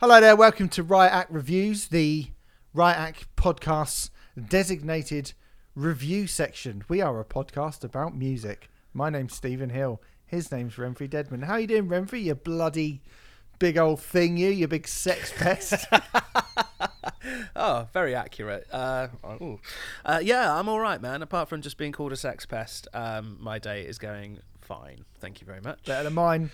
Hello there, welcome to Riot Act Reviews, the Riot Act podcast's designated review section. We are a podcast about music. My name's Stephen Hill. His name's Remfry Dedman. How are you doing, Remfry? You bloody big old thing, you, you big sex pest. oh, very accurate. Uh, uh, yeah, I'm all right, man. Apart from just being called a sex pest, um, my day is going fine. Thank you very much. Better than mine.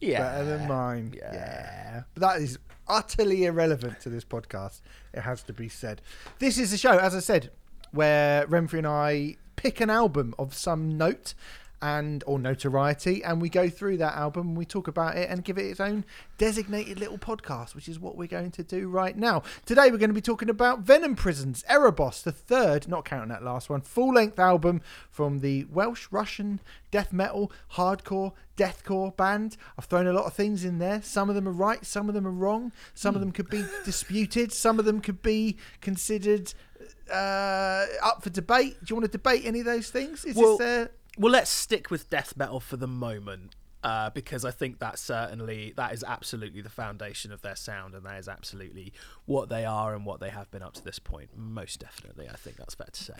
Yeah. Better than mine. Yeah. Yeah. But that is utterly irrelevant to this podcast. It has to be said. This is a show, as I said, where Remfry and I pick an album of some note and or notoriety and we go through that album and we talk about it and give it its own designated little podcast which is what we're going to do right now. Today we're going to be talking about venom prisons erebos the third not counting that last one full-length album from the welsh russian death metal hardcore deathcore band. I've thrown a lot of things in there. Some of them are right some of them are wrong. Some of them could be disputed. Some of them could be considered uh, up for debate. Do you want to debate any of those things? Is Well- this uh, Well, let's stick with death metal for the moment. Uh, because I think that certainly that is absolutely the foundation of their sound, and that is absolutely what they are and what they have been up to this point. Most definitely, I think that's fair to say.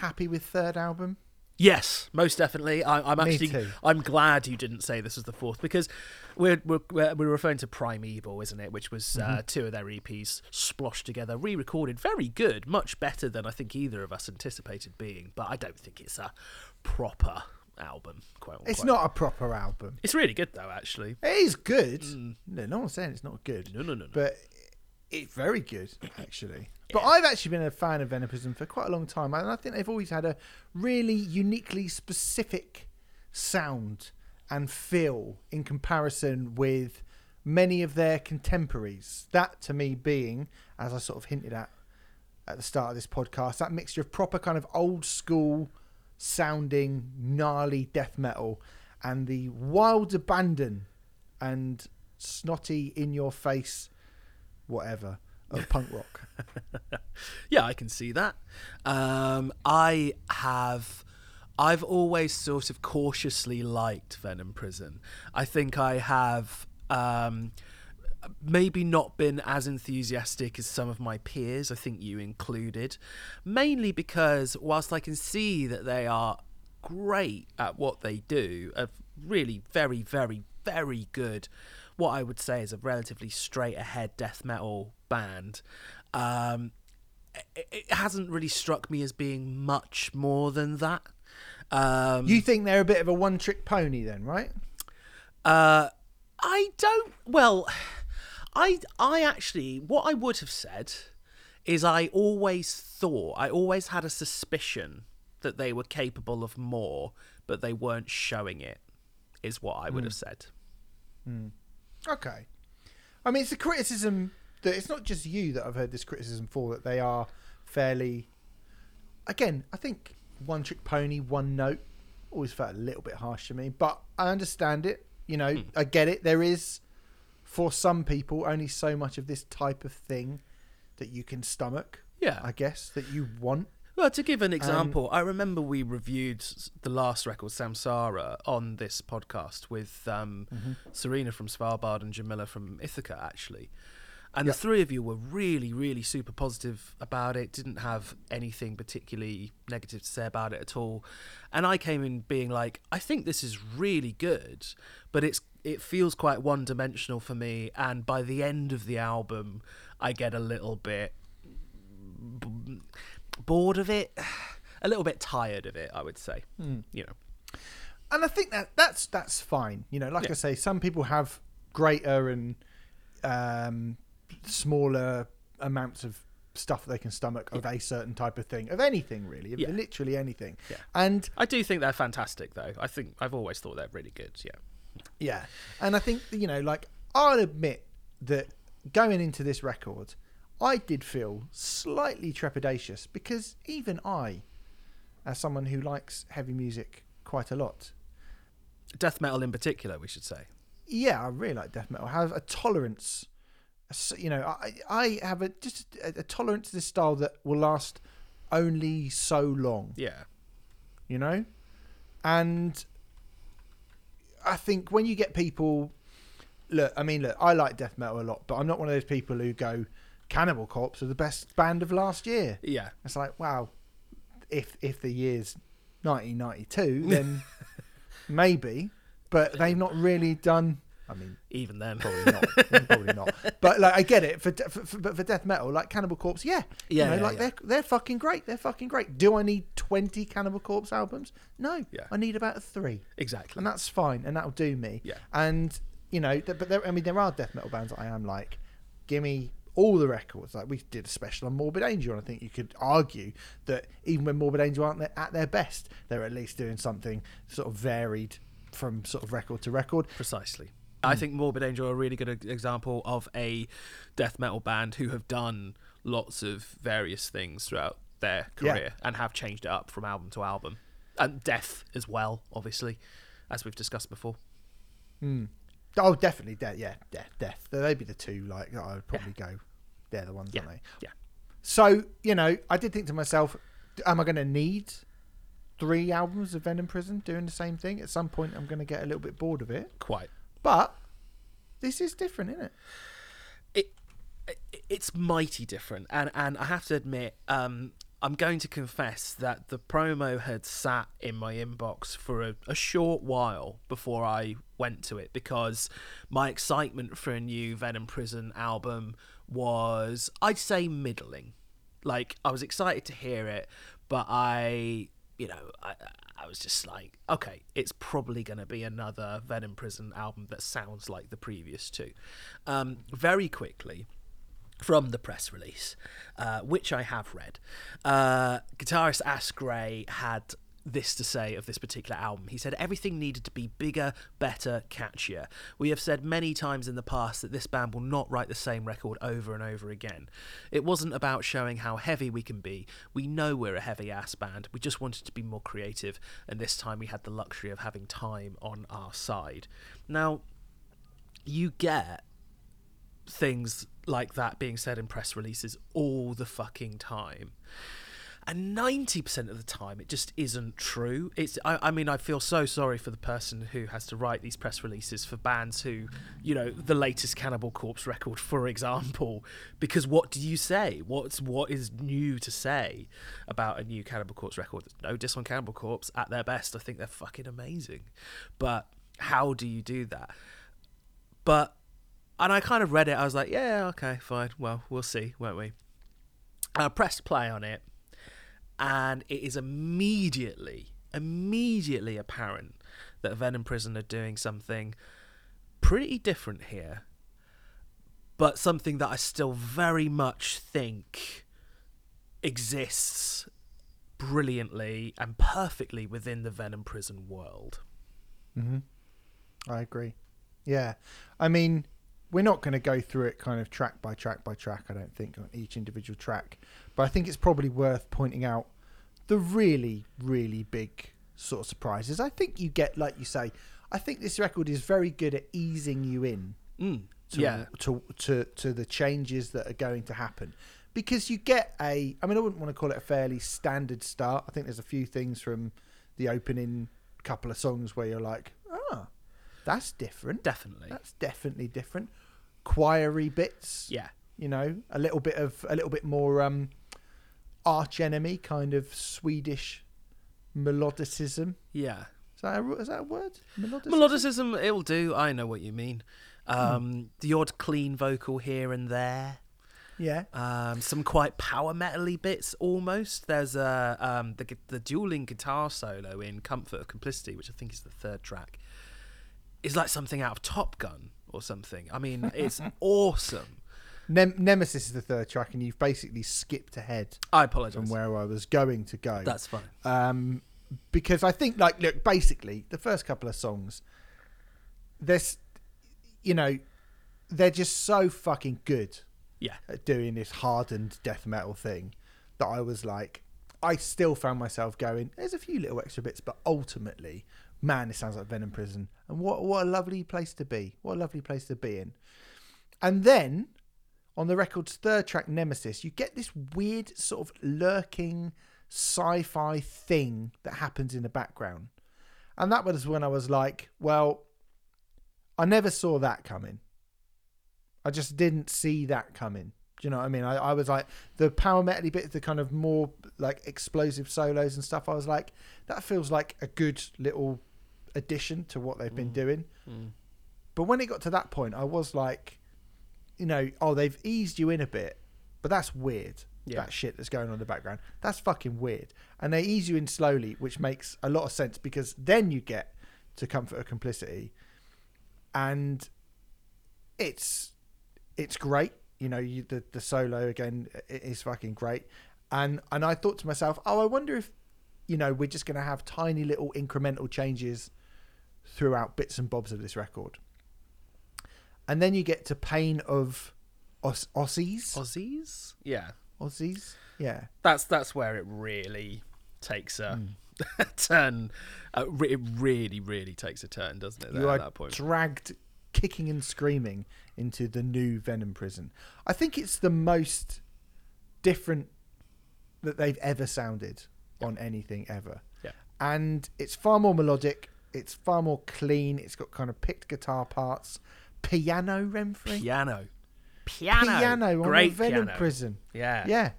happy with third album Yes, most definitely. I, I'm Me actually. too. I'm glad you didn't say this was the fourth because we're we're, we're we're referring to Primeval, isn't it? Which was Mm-hmm. uh, two of their EPs sploshed together, re-recorded, very good, much better than I think either of us anticipated being. But I don't think it's a proper album. Quote unquote. It's not a proper album. It's really good though, actually. It is good. Mm. No, no one's saying it's not good. No, no, no, no. But it's very good, actually. But I've actually been a fan of Venom Prison for quite a long time, and I think they've always had a really uniquely specific sound and feel in comparison with many of their contemporaries. That, to me, being, as I sort of hinted at at the start of this podcast, that mixture of proper kind of old school sounding gnarly death metal and the wild abandon and snotty in your face whatever of punk rock. Yeah, I can see that. Um, I have. I've always sort of cautiously liked Venom Prison. I think I have um, maybe not been as enthusiastic as some of my peers, I think you included, mainly because whilst I can see that they are great at what they do, a really very, very, very good, what I would say is a relatively straight ahead death metal band. Um, it, it hasn't really struck me as being much more than that. Um, You think they're a bit of a one trick pony then, right? uh, I don't. Well, I I actually what I would have said is I always thought I always had a suspicion that they were capable of more, but they weren't showing it. Is what I would hmm. have said. Hmm. Okay. I mean, it's a criticism that it's not just you that I've heard this criticism for, that they are fairly. Again, I think one trick pony, one note, always felt a little bit harsh to me, but I understand it. You know, hmm. I get it. There is, for some people, only so much of this type of thing that you can stomach, Yeah. I guess, that you want. Well, to give an example, I remember we reviewed the last record, Samsara, on this podcast with um, Serena from Svalbard and Djamila from Ithaca, actually. And the three of you were really, really super positive about it, didn't have anything particularly negative to say about it at all. And I came in being like, I think this is really good, but it's it feels quite one dimensional for me. And by the end of the album, I get a little bit bored of it, a little bit tired of it, I would say. You know, and I think that that's that's fine. You know, like I say, some people have greater and um, smaller amounts of stuff they can stomach of a certain type of thing, of anything really, of Yeah. literally anything. Yeah. And I do think they're fantastic, though. I think I've always thought they're really good. Yeah, yeah, and I think you know, like I'll admit that going into this record, I did feel slightly trepidatious because even I, as someone who likes heavy music quite a lot, death metal in particular, we should say. yeah, I really like death metal. I have a tolerance. You know, I I have a just a, a tolerance to this style that will last only so long. Yeah, You know, and I think when you get people look, I mean, look, I like death metal a lot, but I'm not one of those people who go, Cannibal Corpse are the best band of last year. Yeah. It's like, wow, if if the year's 1992, then maybe, but they've not really done. I mean, Even then. probably not, probably not. But like, I get it for, for, for but for death metal, like Cannibal Corpse, yeah, Yeah, you know, yeah, like yeah. they're they're fucking great. They're fucking great. Do I need 20 Cannibal Corpse albums? No, Yeah. I need about three Exactly. and that's fine, and that'll do me. Yeah. And you know, th- but there, I mean, there are death metal bands that I am like, give me all the records. Like we did a special on Morbid Angel, and I think you could argue that even when Morbid Angel aren't at their best, they're at least doing something sort of varied from sort of record to record. Precisely. Hmm. I think Morbid Angel are a really good example of a death metal band who have done lots of various things throughout their Yeah. career and have changed it up from album to album. And death as well, obviously, as we've discussed before. Oh, definitely death. Yeah, death, death. They'd be the two. Like I would probably go. They're the ones, Yeah. aren't they? Yeah. So you know, I did think to myself, am I going to need three albums of Venom Prison doing the same thing? At some point, I'm going to get a little bit bored of it. Quite. But this is different, isn't it? it, it it's mighty different and and I have to admit um I'm going to confess that the promo had sat in my inbox for a, a short while before I went to it because my excitement for a new Venom Prison album was I'd say middling. Like I was excited to hear it, but I you know, I I was just like, okay, it's probably going to be another Venom Prison album that sounds like the previous two. Um, very quickly, from the press release, uh, which I have read, uh, guitarist Ash Gray had this to say of this particular album. He said everything needed to be bigger, better, catchier. We have said many times in the past that this band will not write the same record over and over again. It wasn't about showing how heavy we can be. We know we're a heavy ass band. We just wanted to be more creative, and this time we had the luxury of having time on our side. Now, you get things like that being said in press releases all the fucking time. And 90% of the time, it just isn't true. It's, I, I mean, I feel so sorry for the person who has to write these press releases for bands who, you know, the latest Cannibal Corpse record, for example, because what do you say? What's, what is new to say about a new Cannibal Corpse record? No diss on Cannibal Corpse. At their best, I think they're fucking amazing. But how do you do that? But and I kind of read it. I was like, yeah, okay, fine. Well, we'll see, won't we? Uh, I pressed play on it, and it is immediately, immediately apparent that Venom Prison are doing something pretty different here, but something that I still very much think exists brilliantly and perfectly within the Venom Prison world. Hmm. I agree. Yeah, I mean, we're not going to go through it kind of track by track by track. I don't think on each individual track, but I think it's probably worth pointing out the really, really big sort of surprises. I think you get, like you say, I think this record is very good at easing you in Mm, to, yeah, to to to the changes that are going to happen because you get a I mean I wouldn't want to call it a fairly standard start. I think there's a few things from the opening couple of songs where you're like, "Ah, that's different. definitely. That's definitely different." Choiry bits, Yeah, you know, a little bit of a little bit more um arch enemy kind of Swedish melodicism. yeah. Is that a, is that a word? Melodicism. Melodicism, it'll do. I know what you mean. Um, The odd clean vocal here and there. Yeah. Um, some quite power metally bits almost. There's a um, the the dueling guitar solo in "Comfort of Complicity," which I think is the third track, is like something out of Top Gun or something. I mean, it's awesome. Nem- Nemesis is the third track, and you've basically skipped ahead I apologize. from where I was going to go. That's fine. um, because I think, like, look, basically, the first couple of songs, there's, you know, they're just so fucking good Yeah, at doing this hardened death metal thing that I was like, I still found myself going, there's a few little extra bits, but ultimately, man, it sounds like Venom Prison. And what, what a lovely place to be. What a lovely place to be in. And then on the record's third track, Nemesis, you get this weird sort of lurking sci fi thing that happens in the background. And that was when I was like, well, I never saw that coming. I just didn't see that coming. Do you know what I mean? I, I was like the power metal bit, the kind of more like explosive solos and stuff. I was like, that feels like a good little addition to what they've been Mm. doing. Mm. But when it got to that point, I was like, you know, oh, they've eased you in a bit, but that's weird. Yeah. That shit that's going on in the background. That's fucking weird. And they ease you in slowly, which makes a lot of sense because then you get to comfort of complicity, and it's it's great. You know, you, the the solo again is fucking great. And and I thought to myself, oh, I wonder if you know we're just going to have tiny little incremental changes throughout bits and bobs of this record. And then you get to Pain of Aus- Aussies. Aussies? Yeah. Aussies? Yeah. That's that's where it really takes a, a turn. Uh, it really, really takes a turn, doesn't it? you are at that point. dragged kicking and screaming into the new Venom prison. I think it's the most different that they've ever sounded on anything ever. Yeah. And it's far more melodic, it's far more clean, it's got kind of picked guitar parts, piano Remfry. Piano. Piano. Piano on Great a Venom piano. prison. Yeah. Yeah.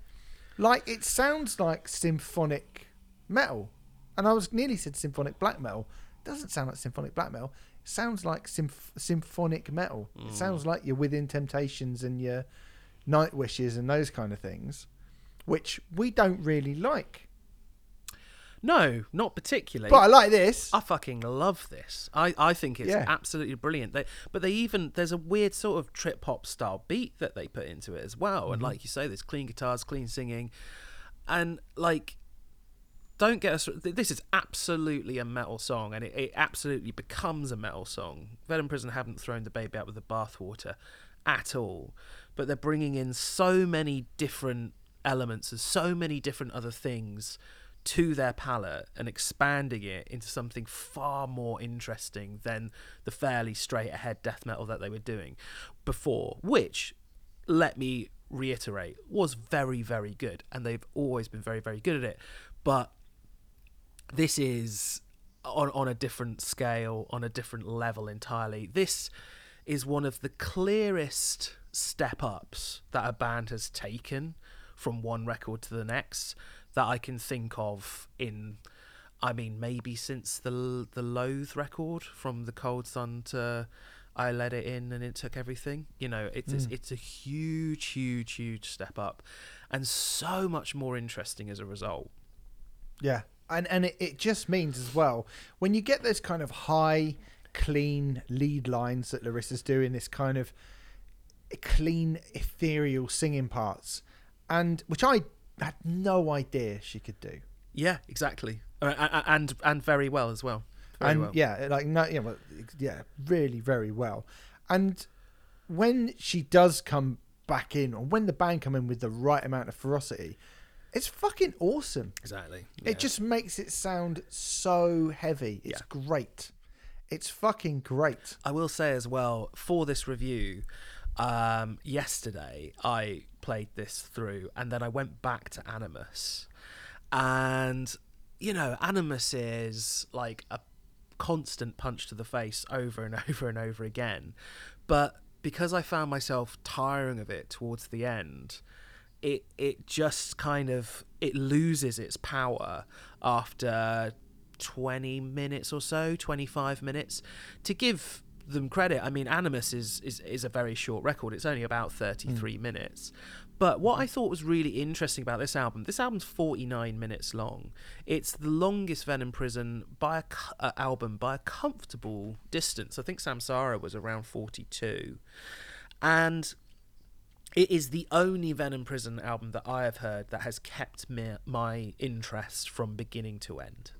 Like it sounds like symphonic metal. And I was nearly said symphonic black metal. It doesn't sound like symphonic black metal. It sounds like symph- symphonic metal. Mm. It sounds like your Within Temptations and your Nightwishes and those kind of things, which we don't really like. No, not particularly. But I like this. I fucking love this. I, I think it's Yeah. absolutely brilliant. They, but they even there's a weird sort of trip hop style beat that they put into it as well. Mm-hmm. And like you say, there's clean guitars, clean singing, and like don't get us. This is absolutely a metal song, and it, it absolutely becomes a metal song. Venom Prison haven't thrown the baby out with the bathwater at all, but they're bringing in so many different elements and so many different other things to their palette and expanding it into something far more interesting than the fairly straight ahead death metal that they were doing before, which, let me reiterate, was very, very good. And they've always been very, very good at it. But this is on, on a different scale, on a different level entirely. This is one of the clearest step ups that a band has taken from one record to the next that I can think of in I mean maybe since the the Loathe record from the Cold Sun to I let it in and it took everything you know it's it's, mm. it's a huge huge huge step up and so much more interesting as a result. Yeah, and and it, it just means as well when you get those kind of high, clean lead lines that Larissa's doing, this kind of clean, ethereal singing parts, and which I had no idea she could do. yeah exactly Uh, and and very well as well very and well. yeah, like no, yeah, well, yeah, really, very well. And when she does come back in, or when the band come in with the right amount of ferocity, it's fucking awesome. exactly yeah. It just makes it sound so heavy. It's Yeah. great. It's fucking great. I will say as well for this review, um, yesterday I played this through and then I went back to Animus, and you know Animus is like a constant punch to the face over and over and over again, but because I found myself tiring of it towards the end, it it just kind of it loses its power after 20 minutes or so 25 minutes to give them credit. I mean animus is is, is a very short record. It's only about 33 minutes. But what i thought was really interesting about this album this album's 49 minutes long. It's the longest venom prison by a uh, album by a comfortable distance. I think samsara was around 42 and it is the only Venom Prison album that I have heard that has kept me, my interest from beginning to end.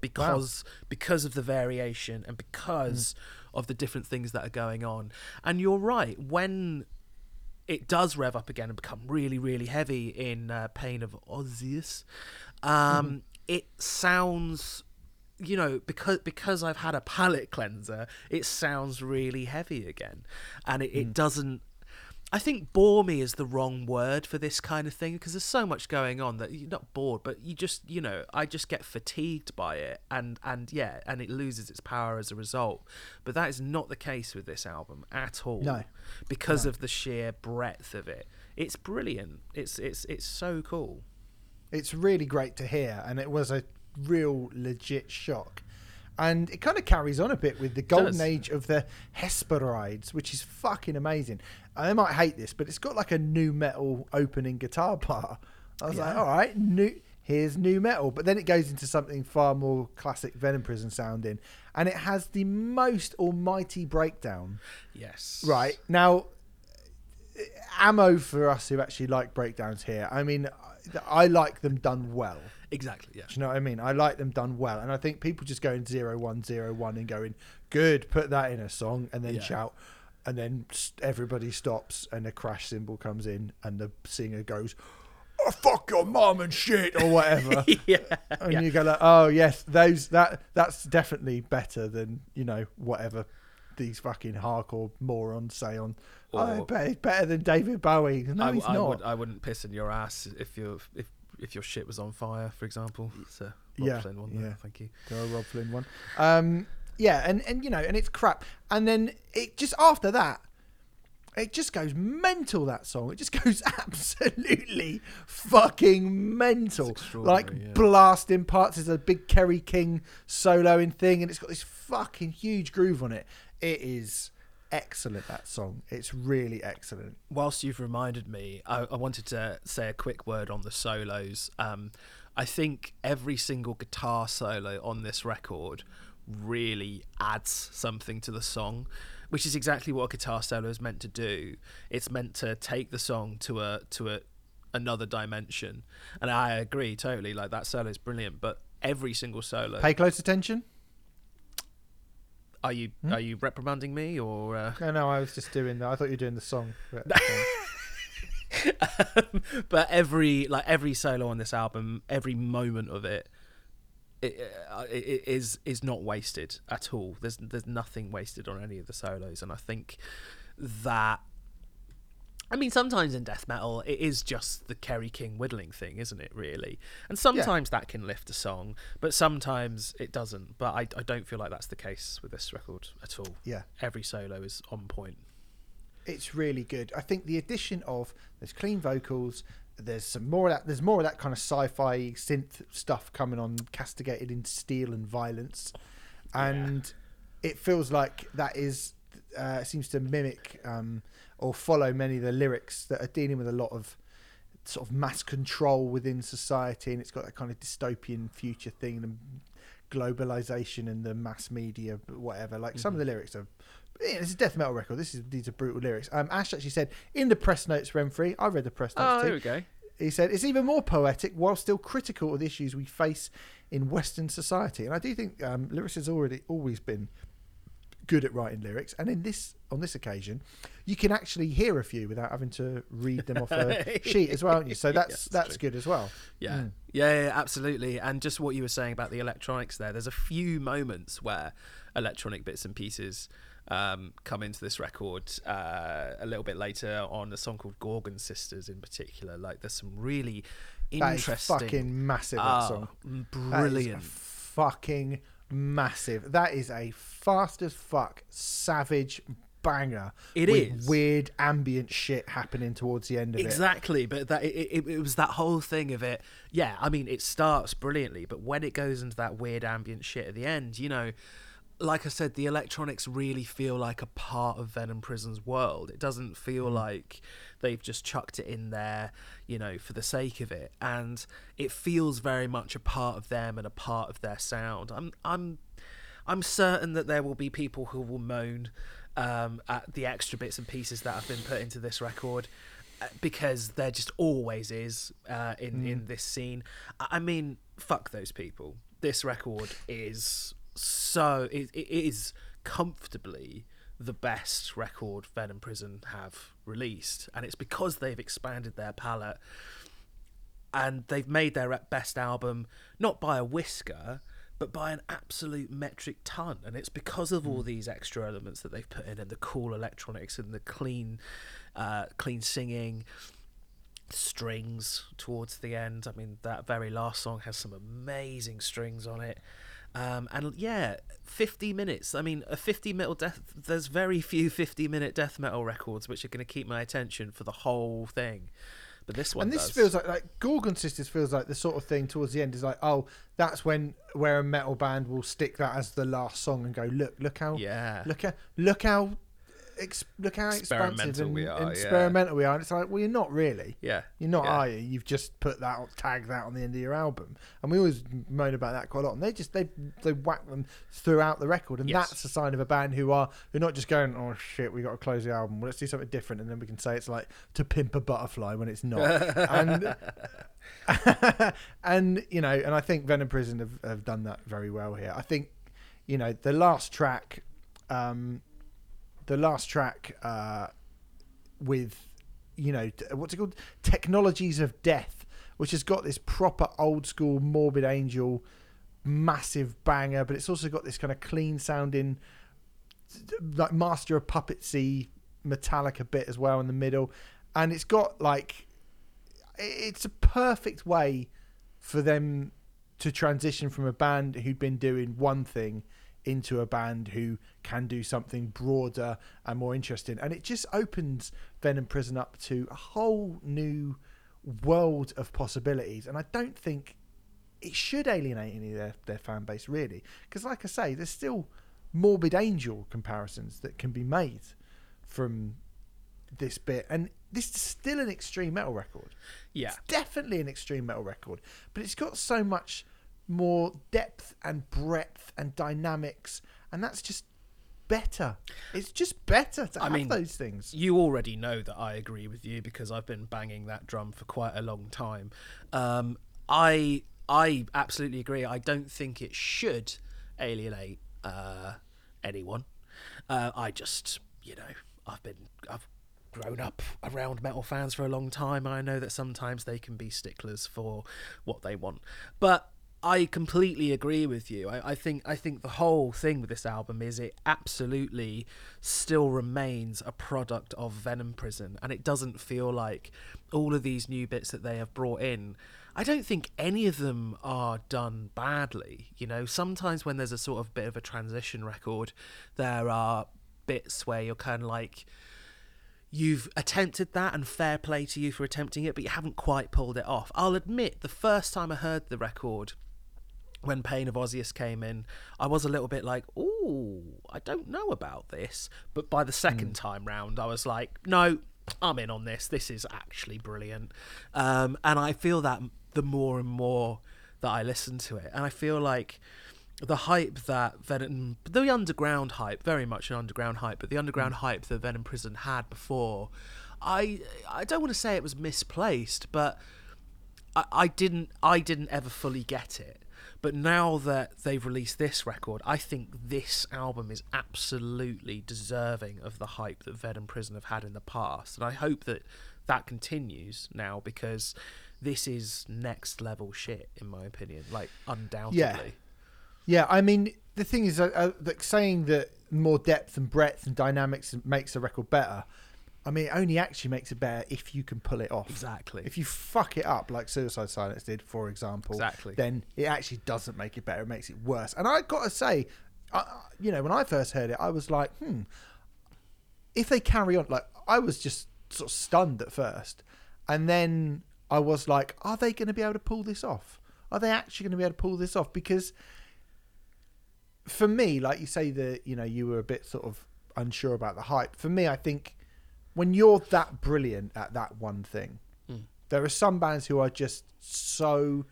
Because because of the variation and because of the different things that are going on. And you're right, when it does rev up again and become really, really heavy in uh, Pain of Oizys, um, it sounds you know because because I've had a palate cleanser, it sounds really heavy again, and it, it doesn't. I think bore me is the wrong word for this kind of thing because there's so much going on that you're not bored, but you just, you know, I just get fatigued by it, and and yeah, and it loses its power as a result. But that is not the case with this album at all. No. because of the sheer breadth of it. It's brilliant. It's it's it's so cool. It's really great to hear, and it was a real legit shock. And it kind of carries on a bit with the golden age of the Hesperides, which is fucking amazing. I might hate this, but it's got like a nu metal opening guitar part. I was like, all right, new here's nu metal, but then it goes into something far more classic Venom Prison sounding, and it has the most almighty breakdown. Yes. Right now, uh, ammo for us who actually like breakdowns here. I mean, I like them done well. Exactly. Yeah. Do you know what I mean? I like them done well, and I think people just going zero one zero one and going good, put that in a song, and then Yeah. shout, and then everybody stops, and a crash cymbal comes in, and the singer goes, "Oh fuck your mum and shit" or whatever. yeah. And yeah. you go like, oh yes, those that that's definitely better than you know whatever these fucking hardcore morons say on. oh, Or- bet it's better than David Bowie. No, I, he's I not. Would, I wouldn't piss in your ass if your if if your shit was on fire, for example. so a Robb Yeah, Flynn one. there, yeah. Thank you. the Robb Flynn one. Um, yeah, and and you know, and it's crap. And then it just after that, it just goes mental. That song, it just goes absolutely fucking mental. Like yeah. blasting parts. There's a big Kerry King soloing thing, and it's got this fucking huge groove on it. It is excellent. That song, it's really excellent. Whilst you've reminded me, I, I wanted to say a quick word on the solos. Um, I think every single guitar solo on this record really adds something to the song, which is exactly what a guitar solo is meant to do. It's meant to take the song to a to a another dimension. And I agree totally. Like that solo is brilliant, but every single solo. Pay close attention. Are you are you reprimanding me or? Uh... No, no, I was just doing that. I thought you were doing the song. But, but every like every solo on this album, every moment of it Uh, is is not wasted at all. There's there's nothing wasted on any of the solos, and I think that. I mean, sometimes in death metal, it is just the Kerry King whittling thing, isn't it? Really, and sometimes that can lift a song, but sometimes it doesn't. But I, I don't feel like that's the case with this record at all. yeah. Every solo is on point. it's really good. I think the addition of there's clean vocals, there's some more of that. There's more of that kind of sci-fi synth stuff coming on, castigated in steel and violence, and it feels like that is uh, seems to mimic um, or follow many of the lyrics that are dealing with a lot of sort of mass control within society, and it's got that kind of dystopian future thing, and globalization and the mass media, whatever. Like some of the lyrics are. Yeah, it's a death metal record. This is these are brutal lyrics. Um, Ash actually said in the press notes, Remfry. I read the press notes Oh, too. there we go. He said it's even more poetic while still critical of the issues we face in Western society. And I do think um, lyricists has already always been good at writing lyrics, and in this on this occasion, you can actually hear a few without having to read them off a sheet as well, aren't you? So that's Yes, that's true. good as well. Yeah. Mm. yeah, yeah, absolutely. And just what you were saying about the electronics there, there's a few moments where electronic bits and pieces um, come into this record uh, a little bit later on a song called Gorgon Sisters in particular. Like there's some really interesting. fucking massive. That Ah, song. brilliant. fucking massive. That is a fast as fuck savage banger. It with is. weird ambient shit happening towards the end of it. Exactly, but that it, it, it was that whole thing of it. Yeah, I mean, it starts brilliantly, but when it goes into that weird ambient shit at the end, you know, like I said, the electronics really feel like a part of Venom Prison's world. It doesn't feel like they've just chucked it in there, you know, for the sake of it, and it feels very much a part of them and a part of their sound. I'm, I'm, I'm certain that there will be people who will moan um, at the extra bits and pieces that have been put into this record uh, because there just always is uh, in in this scene. I mean, fuck those people. This record is so it, it is comfortably the best record Venom Prison have released, and it's because they've expanded their palette and they've made their best album not by a whisker but by an absolute metric ton. And it's because of Hmm. all these extra elements that they've put in, and the cool electronics and the clean, uh, clean singing, strings towards the end. I mean, that very last song has some amazing strings on it. Um, and yeah, 50 minutes. I mean, a 50 metal death. There's very few 50 minute death metal records which are going to keep my attention for the whole thing. But this one and this does. feels like like Gorgon Sisters feels like the sort of thing towards the end is like oh that's when where a metal band will stick that as the last song and go look look how yeah. look how look how ex- look how expansive Experimental and, we are, and yeah. experimental we are. And it's like well you're not really. Yeah. You're not, Yeah. are you? You've just put that tag that on the end of your album, and we always moan about that quite a lot. And they just they they whack them throughout the record, and Yes. that's a sign of a band who are who are not just going, oh shit, we got to close the album. Well, let's do something different, and then we can say it's like to pimp a butterfly when it's not. and and you know, and I think Venom Prison have, have done that very well here. I think you know the last track, um, the last track uh, with you know what's it called? Technologies of death which has got this proper old school morbid angel massive banger but it's also got this kind of clean sounding like master of puppetsy metallic a bit as well in the middle. And it's got like it's a perfect way for them to transition from a band who'd been doing one thing into a band who can do something broader and more interesting. And it just opens Venom Prison up to a whole new world of possibilities. And I don't think it should alienate any of their, their fan base, really. Because, like I say, there's still Morbid Angel comparisons that can be made from this bit. And this is still an extreme metal record. Yeah. It's definitely an extreme metal record, but it's got so much more depth and breadth and dynamics, and that's just better. It's just better to I have mean, those things. You already know that I agree with you because I've been banging that drum for quite a long time. Um, I I absolutely agree. I don't think it should alienate uh, anyone. Uh, I just, you know, I've been I've grown up around metal fans for a long time. I know that sometimes they can be sticklers for what they want, but I completely agree with you. I, I think I think the whole thing with this album is it absolutely still remains a product of Venom Prison, and it doesn't feel like all of these new bits that they have brought in. I don't think any of them are done badly. You know, sometimes when there's a sort of bit of a transition record, there are bits where you're kind of like you've attempted that and fair play to you for attempting it but you haven't quite pulled it off i'll admit the first time i heard the record when pain of Oizys came in i was a little bit like oh i don't know about this. But by the second time round i was like no i'm in on this. This is actually brilliant. Um, and i feel that the more and more that i listen to it. And i feel like the hype that Venom, the underground hype, very much an underground hype, but the underground hype that Venom Prison had before, I I don't want to say it was misplaced, but I, I didn't I didn't ever fully get it. But now that they've released this record, I think this album is absolutely deserving of the hype that Venom Prison have had in the past, and I hope that that continues now because this is next level shit in my opinion, like undoubtedly. Yeah, I mean, the thing is, uh, uh, that saying that more depth and breadth and dynamics makes a record better. I mean, it only actually makes it better if you can pull it off. Exactly. If you fuck it up, like Suicide Silence did, for example, Exactly. then it actually doesn't make it better. It makes it worse. And I got to say, I, you know, when I first heard it, I was like, hmm, if they carry on, like, I was just sort of stunned at first. And then I was like, are they going to be able to pull this off? Are they actually going to be able to pull this off? Because for me, like you say that you know you were a bit sort of unsure about the hype. For me, I think when you're that brilliant at that one thing, Mm. there are some bands who are just so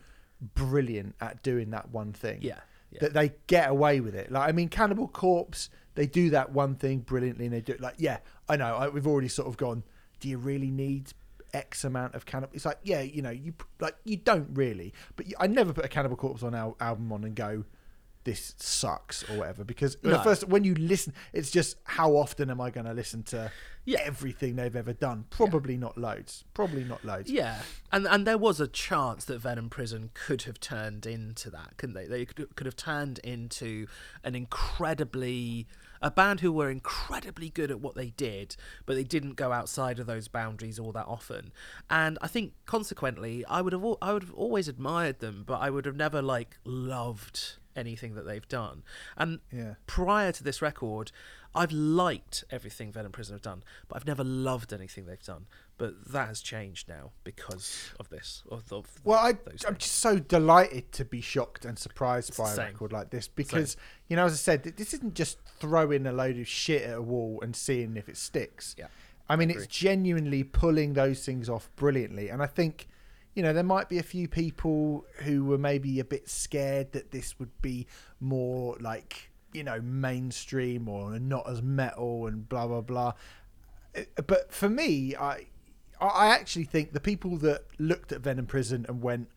brilliant at doing that one thing Yeah. yeah. that they get away with it. Like I mean, Cannibal Corpse, they do that one thing brilliantly, and they do it like yeah, I know. I, we've already sort of gone. Do you really need X amount of Cannibal? It's like yeah, you know, you like you don't really. But you, I never put a Cannibal Corpse on our album on and go. This sucks or whatever. Because No. the first when you listen, it's just how often am I going to listen to Yeah. everything they've ever done? Probably not loads. Probably not loads. Yeah, and and there was a chance that Venom Prison could have turned into that, couldn't they? They could, could have turned into an incredibly a band who were incredibly good at what they did, but they didn't go outside of those boundaries all that often. And I think consequently, I would have I would have always admired them, but I would have never like loved anything that they've done. And Yeah. prior to this record, I've liked everything Venom Prison have done, but I've never loved anything they've done. But that has changed now because of this. Of, of Well, I, I'm just so delighted to be shocked and surprised by a record like this because, you know, as I said, this isn't just throwing a load of shit at a wall and seeing if it sticks. Yeah, I mean, agree. it's genuinely pulling those things off brilliantly. And I think, you know, there might be a few people who were maybe a bit scared that this would be more like, you know, mainstream or not as metal and blah, blah, blah. Uh, But for me, I. I actually think the people that looked at Venom Prison and went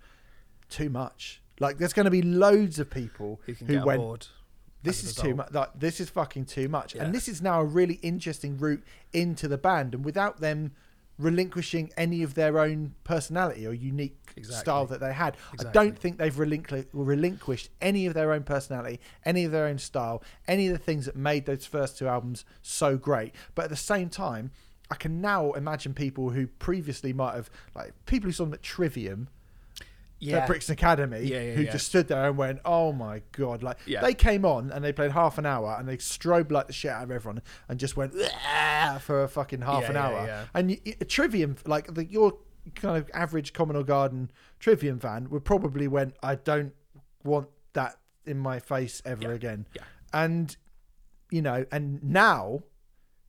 too much. Like, there's going to be loads of people who can who get went, board? this is too much. Like, this is fucking too much. Yeah. And this is now a really interesting route into the band, and without them relinquishing any of their own personality or unique Exactly. style that they had, I don't think they've relinqu- relinquished any of their own personality, any of their own style, any of the things that made those first two albums so great. But at the same time, I can now imagine people who previously might have like people who saw them at Trivium Yeah, at Brixton Academy Yeah, yeah, who just stood there and went, "Oh my god!" Like they came on and they played half an hour and they strobed like the shit out of everyone and just went "Ah," for a fucking half an hour. And a Trivium, like the, your kind of average Common or Garden Trivium fan, would probably went, "I don't want that in my face ever again." yeah. And you know, and now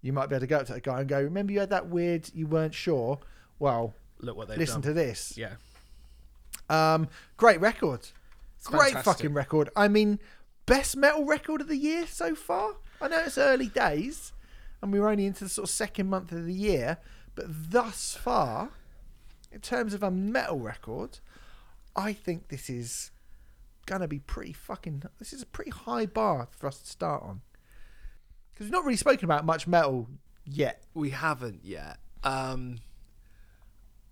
you might be able to go up to a guy and go, "Remember you had that weird, you weren't sure." Well, look what they've listen done. to this. yeah, Um, great record. It's great fantastic. fucking record. I mean, best metal record of the year so far. I know it's early days, and we're only into the sort of second month of the year, but thus far, in terms of a metal record, I think this is gonna be pretty fucking. This is a pretty high bar for us to start on because we've not really spoken about much metal yet. We haven't yet. Um,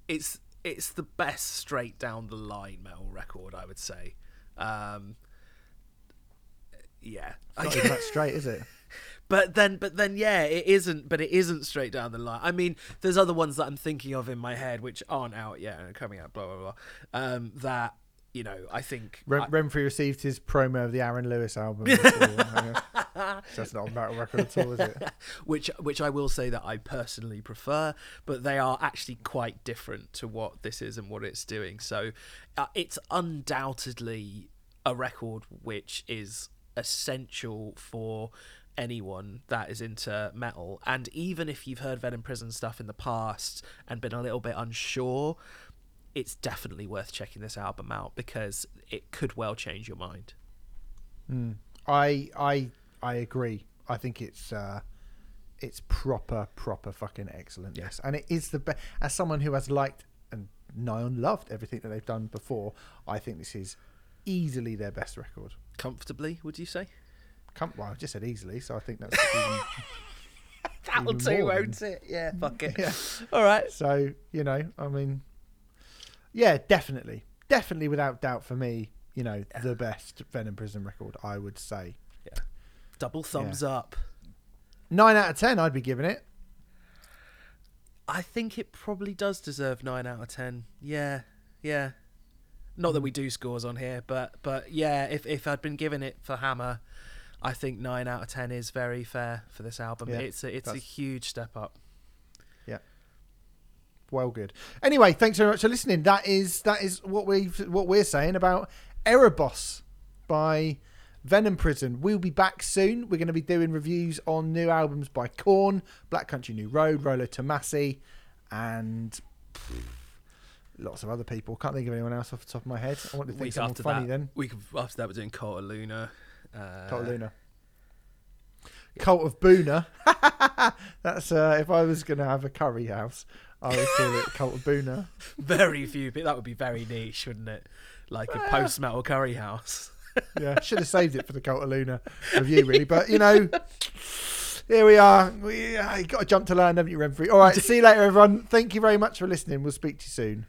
it's it's the best straight down the line metal record, I would say. Um, yeah, Not even that straight, is it? but then but then yeah, it isn't. But it isn't straight down the line. I mean, there's other ones that I'm thinking of in my head which aren't out yet and are coming out. Blah blah blah. Um, that you know, I think Rem- I- Remfry received his promo of the Aaron Lewis album. before. That's not a metal record at all, is it? which which I will say that I personally prefer, but they are actually quite different to what this is and what it's doing. So uh, it's undoubtedly a record which is essential for anyone that is into metal and even if you've heard Venom Prison stuff in the past and been a little bit unsure it's definitely worth checking this album out because it could well change your mind I I I agree. I think it's uh, it's proper proper fucking excellent. Yes, and it is the best. As someone who has liked and nigh on loved everything that they've done before, I think this is easily their best record. comfortably would you say Come, well, I just said easily, so I think that's even, That'll do, won't it? Yeah, fuck it. yeah. All right. So you know, I mean, yeah, definitely, definitely, without doubt, for me, you know, the best Venom Prison record, I would say. Double thumbs up. Nine out of ten, I'd be giving it. I think it probably does deserve nine out of ten. Yeah, yeah. Not that we hmm. do scores on here, but but yeah, if if I'd been given it for Hammer, I think nine out of ten is very fair for this album. Yeah, it's a it's a huge step up. Yeah. Well good anyway thanks very much for listening that is that is what we what we're saying about erebos by venom prison. We'll be back soon. We're going to be doing reviews on new albums by Korn, black country new road Rolo Tomassi and lots of other people. Can't think of anyone else off the top of my head. I want to think Week someone after funny that, then. week after that, we're doing Cult of Luna. Uh, cult of luna. cult of boona that's uh if i was going to have a curry house i would call it cult of boona Very few, but that would be very niche, wouldn't it? Like a post metal curry house. Yeah, should have saved it for the Cult of Luna review, really. But you know, here we are. We uh, you got to jump to land, haven't you, Remfry? All right, see you later, everyone. Thank you very much for listening. We'll speak to you soon.